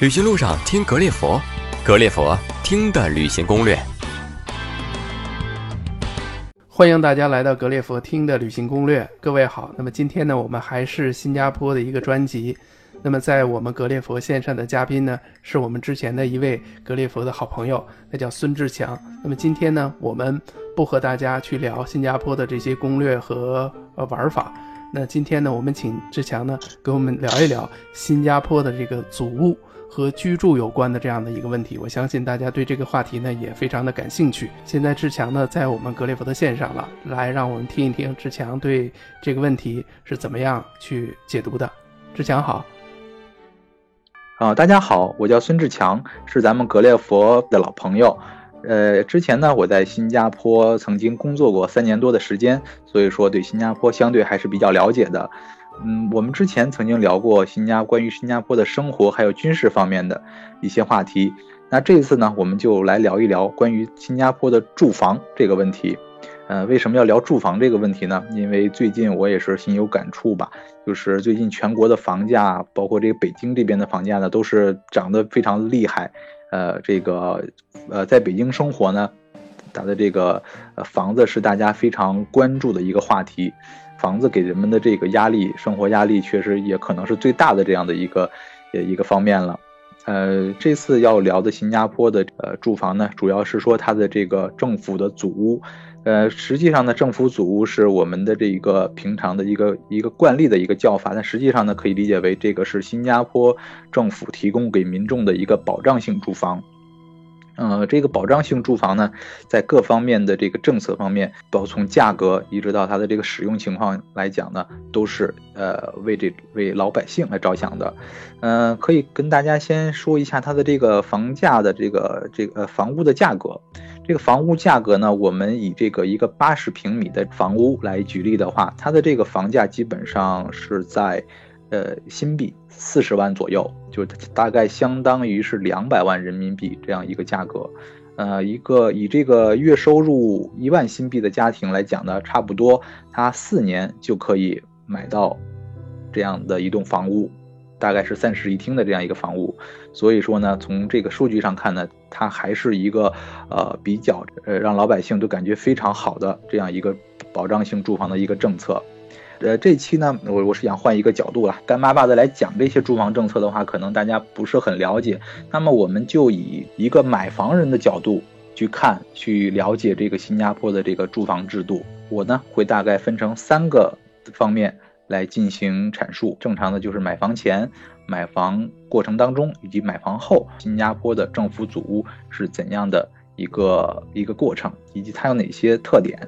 旅行路上听格列佛，格列佛听的旅行攻略。欢迎大家来到格列佛听的旅行攻略。各位好，那么今天呢，我们还是新加坡的一个专辑。那么在我们格列佛线上的嘉宾呢，是我们之前的一位格列佛的好朋友，那叫孙志强。那么今天呢，我们不和大家去聊新加坡的这些攻略和呃玩法。那今天呢，我们请志强呢，给我们聊一聊新加坡的这个祖屋。和居住有关的这样的一个问题，我相信大家对这个话题呢也非常的感兴趣。现在志强呢在我们格列佛的线上了，来让我们听一听志强对这个问题是怎么样去解读的。志强好，啊，大家好，我叫孙志强，是咱们格列佛的老朋友。呃，之前呢我在新加坡曾经工作过三年多的时间，所以说对新加坡相对还是比较了解的。嗯，我们之前曾经聊过新加关于新加坡的生活还有军事方面的一些话题。那这一次呢，我们就来聊一聊关于新加坡的住房这个问题。呃，为什么要聊住房这个问题呢？因为最近我也是心有感触吧，就是最近全国的房价，包括这个北京这边的房价呢，都是涨得非常厉害。呃，这个呃，在北京生活呢，它的这个房子是大家非常关注的一个话题。房子给人们的这个压力，生活压力确实也可能是最大的这样的一个呃一个方面了。呃，这次要聊的新加坡的呃住房呢，主要是说它的这个政府的祖屋。呃，实际上呢，政府祖屋是我们的这一个平常的一个一个惯例的一个叫法，但实际上呢，可以理解为这个是新加坡政府提供给民众的一个保障性住房。呃，这个保障性住房呢，在各方面的这个政策方面，包从价格一直到它的这个使用情况来讲呢，都是呃为这为老百姓来着想的。嗯，可以跟大家先说一下它的这个房价的这个这个房屋的价格。这个房屋价格呢，我们以这个一个八十平米的房屋来举例的话，它的这个房价基本上是在。呃，新币四十万左右，就是大概相当于是两百万人民币这样一个价格。呃，一个以这个月收入一万新币的家庭来讲呢，差不多他四年就可以买到这样的一栋房屋，大概是三室一厅的这样一个房屋。所以说呢，从这个数据上看呢，它还是一个呃比较呃让老百姓都感觉非常好的这样一个保障性住房的一个政策。呃，这期呢，我我是想换一个角度了，干巴巴的来讲这些住房政策的话，可能大家不是很了解。那么我们就以一个买房人的角度去看，去了解这个新加坡的这个住房制度。我呢会大概分成三个方面来进行阐述。正常的就是买房前、买房过程当中以及买房后，新加坡的政府组屋是怎样的一个一个过程，以及它有哪些特点。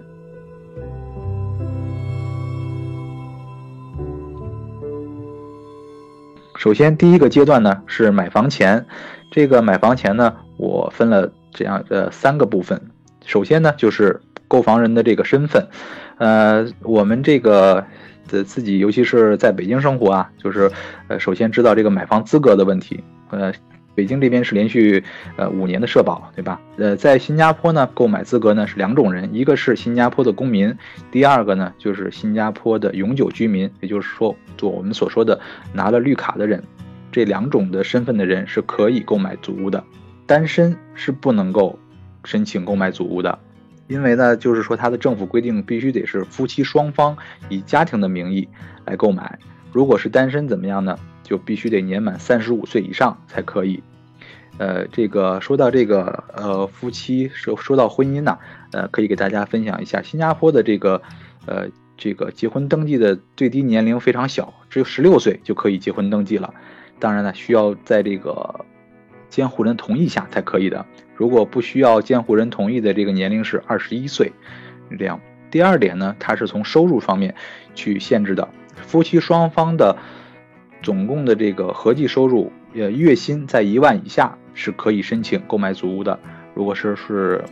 首先，第一个阶段呢是买房前，这个买房前呢，我分了这样的三个部分。首先呢，就是购房人的这个身份，呃，我们这个的自己，尤其是在北京生活啊，就是呃，首先知道这个买房资格的问题，呃。北京这边是连续呃五年的社保，对吧？呃，在新加坡呢，购买资格呢是两种人，一个是新加坡的公民，第二个呢就是新加坡的永久居民，也就是说，做我们所说的拿了绿卡的人，这两种的身份的人是可以购买祖屋的。单身是不能够申请购买祖屋的，因为呢，就是说他的政府规定必须得是夫妻双方以家庭的名义来购买，如果是单身怎么样呢？就必须得年满三十五岁以上才可以。呃，这个说到这个呃夫妻说说到婚姻呢，呃，可以给大家分享一下新加坡的这个呃这个结婚登记的最低年龄非常小，只有十六岁就可以结婚登记了。当然呢，需要在这个监护人同意下才可以的。如果不需要监护人同意的这个年龄是二十一岁，是这样。第二点呢，它是从收入方面去限制的，夫妻双方的。总共的这个合计收入，呃，月薪在一万以下是可以申请购买祖屋的。如果是是，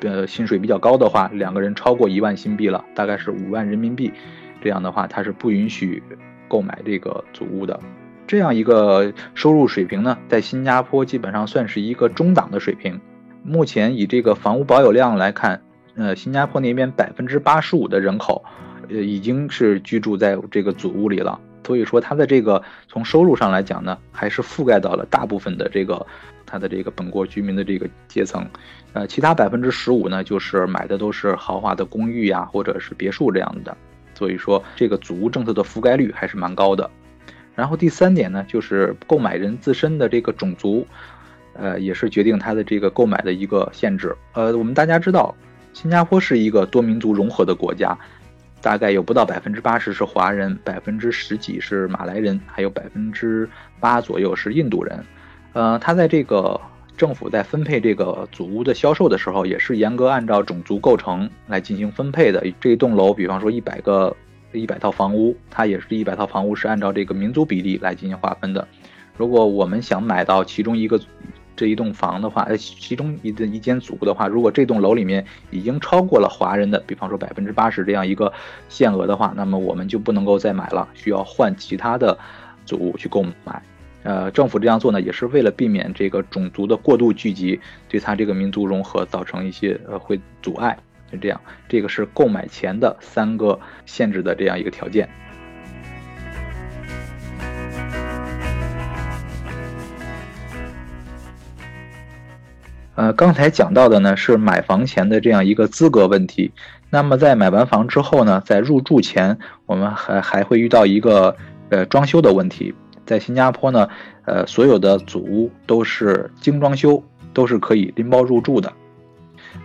呃，薪水比较高的话，两个人超过一万新币了，大概是五万人民币，这样的话，他是不允许购买这个祖屋的。这样一个收入水平呢，在新加坡基本上算是一个中档的水平。目前以这个房屋保有量来看，呃，新加坡那边百分之八十五的人口，呃，已经是居住在这个祖屋里了。所以说它的这个从收入上来讲呢，还是覆盖到了大部分的这个它的这个本国居民的这个阶层。呃，其他百分之十五呢，就是买的都是豪华的公寓呀，或者是别墅这样的。所以说这个祖屋政策的覆盖率还是蛮高的。然后第三点呢，就是购买人自身的这个种族，呃，也是决定他的这个购买的一个限制。呃，我们大家知道，新加坡是一个多民族融合的国家，大概有不到百分之八十是华人，百分之十几是马来人，还有百分之八左右是印度人。呃，他在这个政府在分配这个祖屋的销售的时候，也是严格按照种族构成来进行分配的。这一栋楼，比方说一百个。一百套房屋，它也是一百套房屋是按照这个民族比例来进行划分的。如果我们想买到其中一个这一栋房的话，呃，其中一的一间组的话，如果这栋楼里面已经超过了华人的，比方说百分之八十这样一个限额的话，那么我们就不能够再买了，需要换其他的组屋去购买。呃，政府这样做呢，也是为了避免这个种族的过度聚集，对它这个民族融合造成一些呃会阻碍。是这样，这个是购买前的三个限制的这样一个条件。呃，刚才讲到的呢是买房前的这样一个资格问题。那么在买完房之后呢，在入住前，我们还还会遇到一个呃装修的问题。在新加坡呢，呃，所有的祖屋都是精装修，都是可以拎包入住的。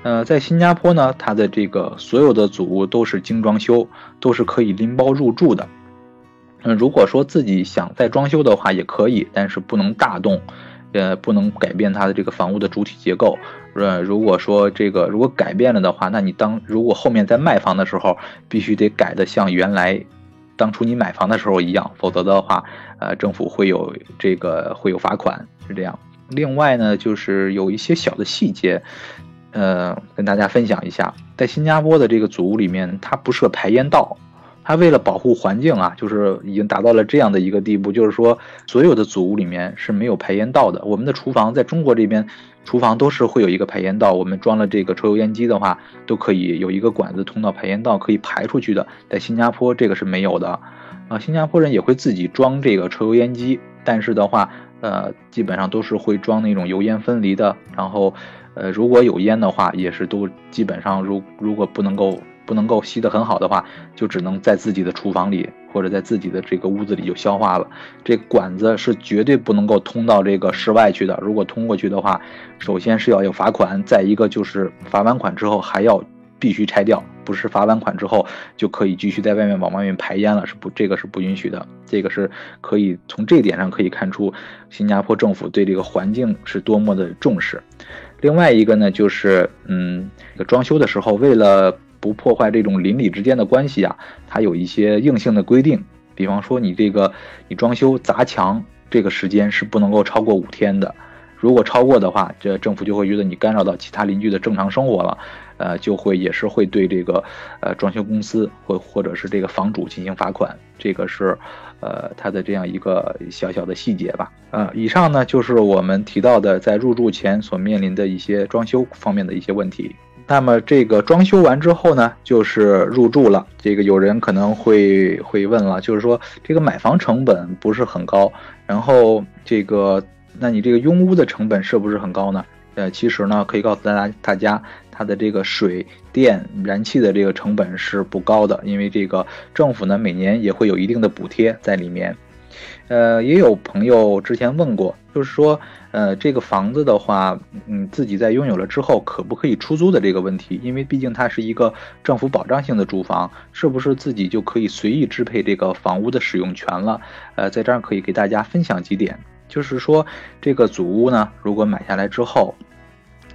呃，在新加坡呢，它的这个所有的祖屋都是精装修，都是可以拎包入住的。嗯，如果说自己想再装修的话，也可以，但是不能大动，呃，不能改变它的这个房屋的主体结构。呃，如果说这个如果改变了的话，那你当如果后面在卖房的时候，必须得改的像原来当初你买房的时候一样，否则的话，呃，政府会有这个会有罚款，是这样。另外呢，就是有一些小的细节。呃，跟大家分享一下，在新加坡的这个祖屋里面，它不设排烟道，它为了保护环境啊，就是已经达到了这样的一个地步，就是说所有的祖屋里面是没有排烟道的。我们的厨房在中国这边，厨房都是会有一个排烟道，我们装了这个抽油烟机的话，都可以有一个管子通到排烟道，可以排出去的。在新加坡这个是没有的，啊，新加坡人也会自己装这个抽油烟机，但是的话，呃，基本上都是会装那种油烟分离的，然后。呃，如果有烟的话，也是都基本上，如如果不能够不能够吸得很好的话，就只能在自己的厨房里或者在自己的这个屋子里就消化了。这管子是绝对不能够通到这个室外去的。如果通过去的话，首先是要有罚款，再一个就是罚完款之后还要必须拆掉，不是罚完款之后就可以继续在外面往外面排烟了，是不这个是不允许的。这个是可以从这点上可以看出，新加坡政府对这个环境是多么的重视。另外一个呢，就是嗯，装修的时候，为了不破坏这种邻里之间的关系啊，它有一些硬性的规定。比方说，你这个你装修砸墙，这个时间是不能够超过五天的。如果超过的话，这政府就会觉得你干扰到其他邻居的正常生活了，呃，就会也是会对这个呃装修公司或或者是这个房主进行罚款。这个是。呃，它的这样一个小小的细节吧。呃，以上呢就是我们提到的在入住前所面临的一些装修方面的一些问题。那么这个装修完之后呢，就是入住了。这个有人可能会会问了，就是说这个买房成本不是很高，然后这个那你这个拥屋的成本是不是很高呢？呃，其实呢，可以告诉大家，大家它的这个水电燃气的这个成本是不高的，因为这个政府呢每年也会有一定的补贴在里面。呃，也有朋友之前问过，就是说，呃，这个房子的话，嗯，自己在拥有了之后，可不可以出租的这个问题？因为毕竟它是一个政府保障性的住房，是不是自己就可以随意支配这个房屋的使用权了？呃，在这儿可以给大家分享几点。就是说，这个祖屋呢，如果买下来之后，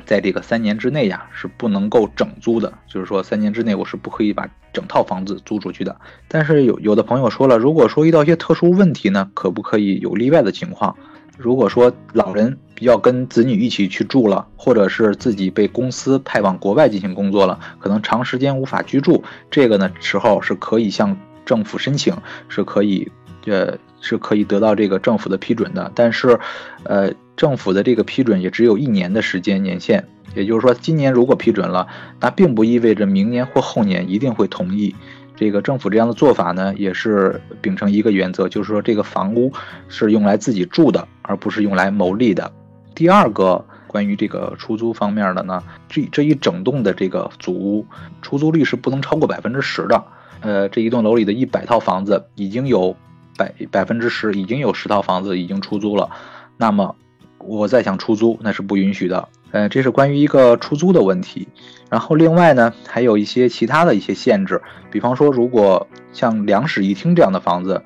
在这个三年之内呀，是不能够整租的。就是说，三年之内我是不可以把整套房子租出去的。但是有有的朋友说了，如果说遇到一些特殊问题呢，可不可以有例外的情况？如果说老人要跟子女一起去住了，或者是自己被公司派往国外进行工作了，可能长时间无法居住，这个呢时候是可以向政府申请，是可以。呃，是可以得到这个政府的批准的，但是，呃，政府的这个批准也只有一年的时间年限，也就是说，今年如果批准了，那并不意味着明年或后年一定会同意。这个政府这样的做法呢，也是秉承一个原则，就是说这个房屋是用来自己住的，而不是用来牟利的。第二个关于这个出租方面的呢，这这一整栋的这个祖屋出租率是不能超过百分之十的。呃，这一栋楼里的一百套房子已经有百百分之十，已经有十套房子已经出租了，那么我再想出租那是不允许的。呃，这是关于一个出租的问题。然后另外呢，还有一些其他的一些限制，比方说，如果像两室一厅这样的房子，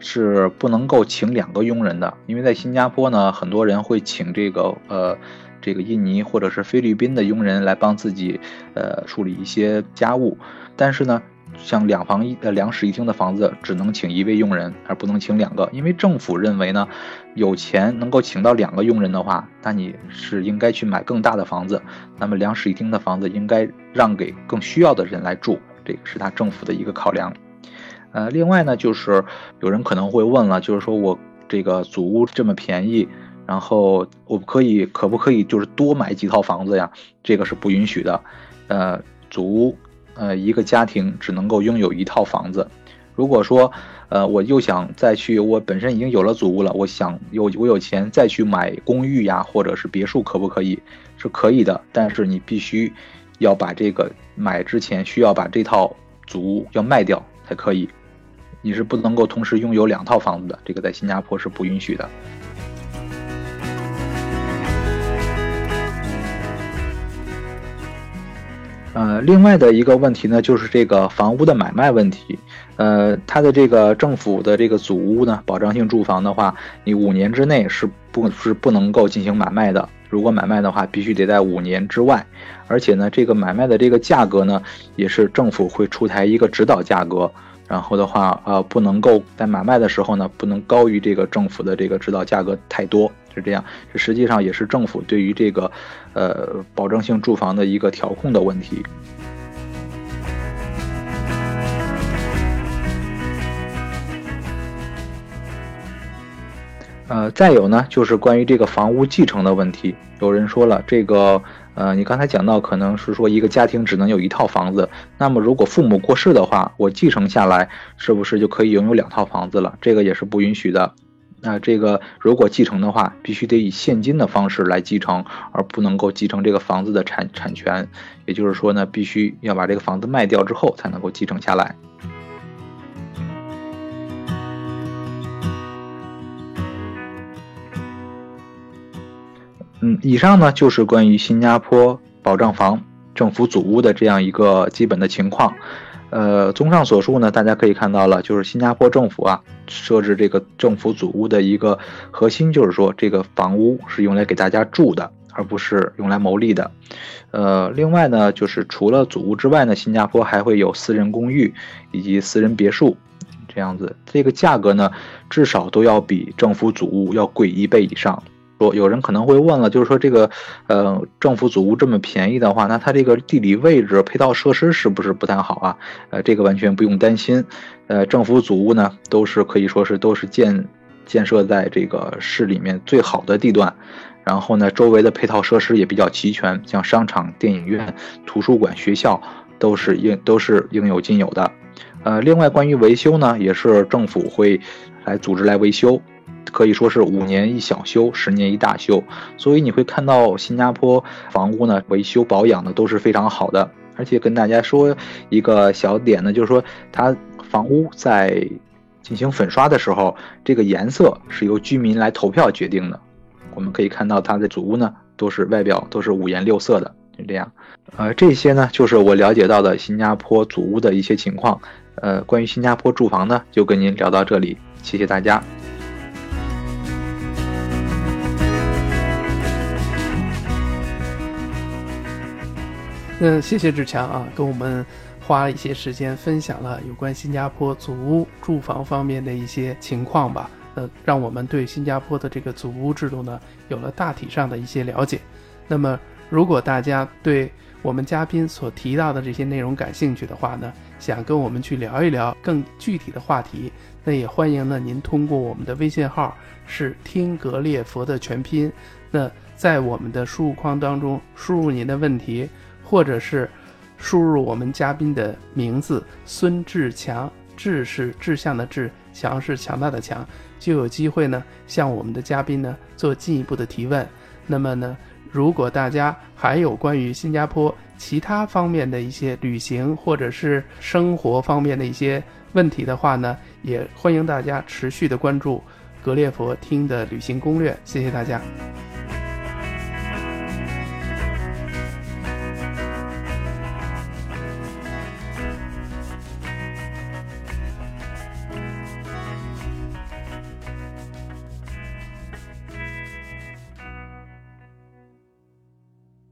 是不能够请两个佣人的，因为在新加坡呢，很多人会请这个呃这个印尼或者是菲律宾的佣人来帮自己呃处理一些家务，但是呢。像两房一呃两室一厅的房子，只能请一位佣人，而不能请两个，因为政府认为呢，有钱能够请到两个佣人的话，那你是应该去买更大的房子，那么两室一厅的房子应该让给更需要的人来住，这个是他政府的一个考量。呃，另外呢，就是有人可能会问了，就是说我这个祖屋这么便宜，然后我可以可不可以就是多买几套房子呀？这个是不允许的。呃，祖屋。呃，一个家庭只能够拥有一套房子。如果说，呃，我又想再去，我本身已经有了祖屋了，我想有我有钱再去买公寓呀，或者是别墅，可不可以？是可以的，但是你必须要把这个买之前需要把这套祖屋要卖掉才可以。你是不能够同时拥有两套房子的，这个在新加坡是不允许的。呃，另外的一个问题呢，就是这个房屋的买卖问题。呃，它的这个政府的这个祖屋呢，保障性住房的话，你五年之内是不是不能够进行买卖的？如果买卖的话，必须得在五年之外。而且呢，这个买卖的这个价格呢，也是政府会出台一个指导价格。然后的话，呃，不能够在买卖的时候呢，不能高于这个政府的这个指导价格太多。是这样，这实际上也是政府对于这个，呃，保证性住房的一个调控的问题。呃，再有呢，就是关于这个房屋继承的问题。有人说了，这个，呃，你刚才讲到，可能是说一个家庭只能有一套房子，那么如果父母过世的话，我继承下来，是不是就可以拥有两套房子了？这个也是不允许的。那这个如果继承的话，必须得以现金的方式来继承，而不能够继承这个房子的产产权。也就是说呢，必须要把这个房子卖掉之后才能够继承下来。嗯，以上呢就是关于新加坡保障房政府祖屋的这样一个基本的情况。呃，综上所述呢，大家可以看到了，就是新加坡政府啊设置这个政府祖屋的一个核心，就是说这个房屋是用来给大家住的，而不是用来牟利的。呃，另外呢，就是除了祖屋之外呢，新加坡还会有私人公寓以及私人别墅这样子，这个价格呢，至少都要比政府祖屋要贵一倍以上。有人可能会问了，就是说这个，呃，政府祖屋这么便宜的话，那它这个地理位置、配套设施是不是不太好啊？呃，这个完全不用担心。呃，政府祖屋呢，都是可以说是都是建建设在这个市里面最好的地段，然后呢，周围的配套设施也比较齐全，像商场、电影院、图书馆、学校都是应都是应有尽有的。呃，另外关于维修呢，也是政府会来组织来维修。可以说是五年一小修，十年一大修，所以你会看到新加坡房屋呢维修保养的都是非常好的。而且跟大家说一个小点呢，就是说它房屋在进行粉刷的时候，这个颜色是由居民来投票决定的。我们可以看到它的祖屋呢都是外表都是五颜六色的，就这样。呃，这些呢就是我了解到的新加坡祖屋的一些情况。呃，关于新加坡住房呢，就跟您聊到这里，谢谢大家。那谢谢志强啊，跟我们花了一些时间分享了有关新加坡祖屋住房方面的一些情况吧。呃，让我们对新加坡的这个祖屋制度呢有了大体上的一些了解。那么，如果大家对我们嘉宾所提到的这些内容感兴趣的话呢，想跟我们去聊一聊更具体的话题，那也欢迎呢您通过我们的微信号是听格列佛的全拼，那在我们的输入框当中输入您的问题。或者是输入我们嘉宾的名字孙志强，志是志向的志，强是强大的强，就有机会呢向我们的嘉宾呢做进一步的提问。那么呢，如果大家还有关于新加坡其他方面的一些旅行或者是生活方面的一些问题的话呢，也欢迎大家持续的关注格列佛听的旅行攻略。谢谢大家。